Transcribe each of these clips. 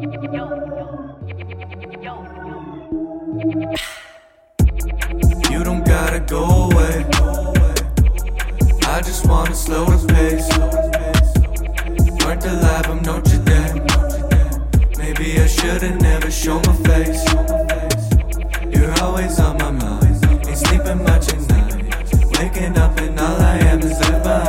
You don't gotta go away. I just wanna slow the pace. Burnt alive, I'm not your dad. Maybe I shouldn't never show my face. You're always on my mind. Ain't sleeping much at night. Waking up and all I am is ever.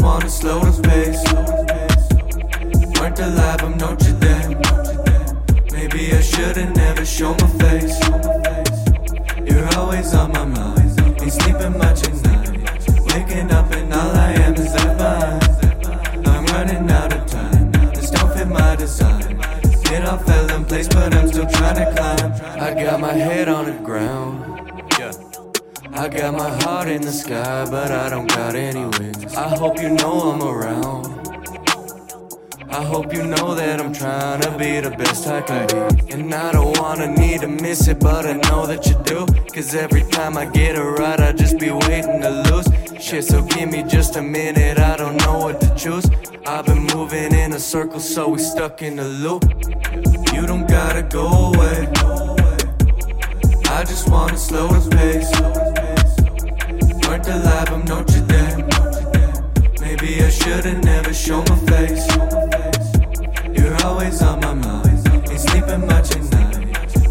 Wanna slow the pace. Weren't alive, I'm Notre Dame. Maybe I should've never shown my face. You're always on my mind. Ain't sleeping much at night. Waking up and all I am is that vibe. I'm running out of time. This don't fit my design. It all fell in place, but I'm still trying to climb. I got my head on the ground. I got my heart in the sky, but I don't got any wings. I hope you know I'm around. I hope you know that I'm trying to be the best I can be. And I don't wanna need to miss it, but I know that you do. Cause every time I get it right, I just be waiting to lose. Shit, so give me just a minute, I don't know what to choose. I've been moving in a circle, so we stuck in a loop. You don't gotta go away. I just wanna slow the pace. Should've never shown my face. You're always on my mind. Ain't sleeping much at night.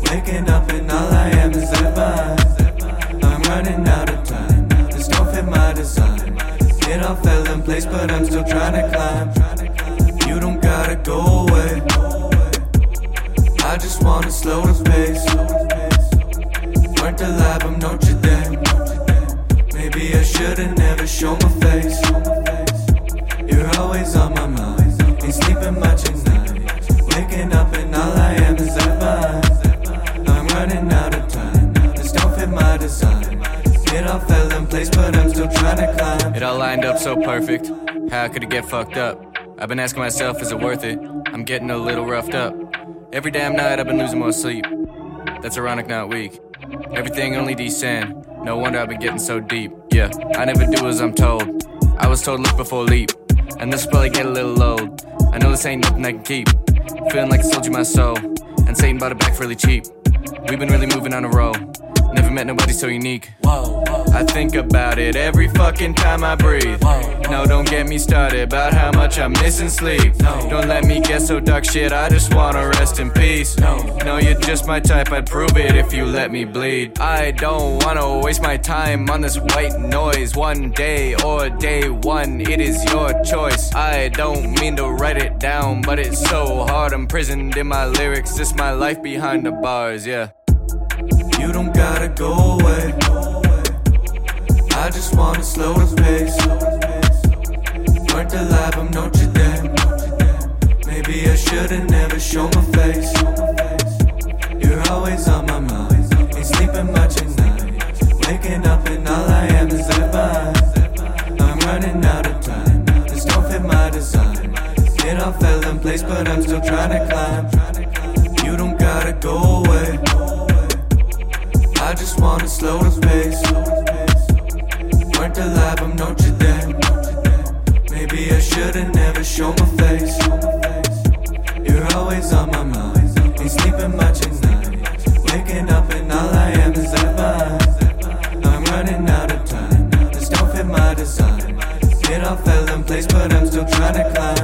Waking up and all I am is that vibe. I'm running out of time. This don't fit my design. It all fell in place, but I'm still trying to climb. You don't gotta go away. I just wanna slow the pace. Weren't alive, I'm Notre Dame. Maybe I should've never shown my face. Always on my mind. Ain't sleeping much at night. Waking up and all I am is that vibe. I'm running out of time. This don't fit my design. It all fell in place, but I'm still trying to climb. It all lined up so perfect. How could it get fucked up? I've been asking myself, is it worth it? I'm getting a little roughed up. Every damn night I've been losing more sleep. That's ironic, not weak. Everything only descend. No wonder I've been getting so deep. Yeah, I never do as I'm told. I was told look before leap. And this probably get a little old. I know this ain't nothing I can keep. Feeling like I sold you my soul. And Satan bought it back really cheap. We've been really moving on a roll. Never met nobody so unique. I think about it every fucking time I breathe. No, don't get me started about how much I'm missing sleep. Don't let me get so dark shit, I just wanna rest in peace. No, you're just my type, I'd prove it if you let me bleed. I don't wanna waste my time on this white noise. One day or day one, it is your choice. I don't mean to write it down, but it's so hard. I'm prisoned in my lyrics, this my life behind the bars, yeah. You don't go away. I just wanna slow the pace. Weren't alive, I'm Notre Dame. Maybe I should've never shown my face. You're always on my mind. Ain't sleeping much at night. Waking up and all I am is that vibe. I'm running out of time. This don't fit my design. It all fell in place, but I'm still trying to climb. You don't gotta go away. Just wanna slow the pace. Weren't alive, I'm Notre Dame. Maybe I should've never shown my face. You're always on my mind. Ain't sleeping much at night. Waking up and all I am is that vibe. I'm running out of time. This don't fit my design. It all fell in place, but I'm still trying to climb.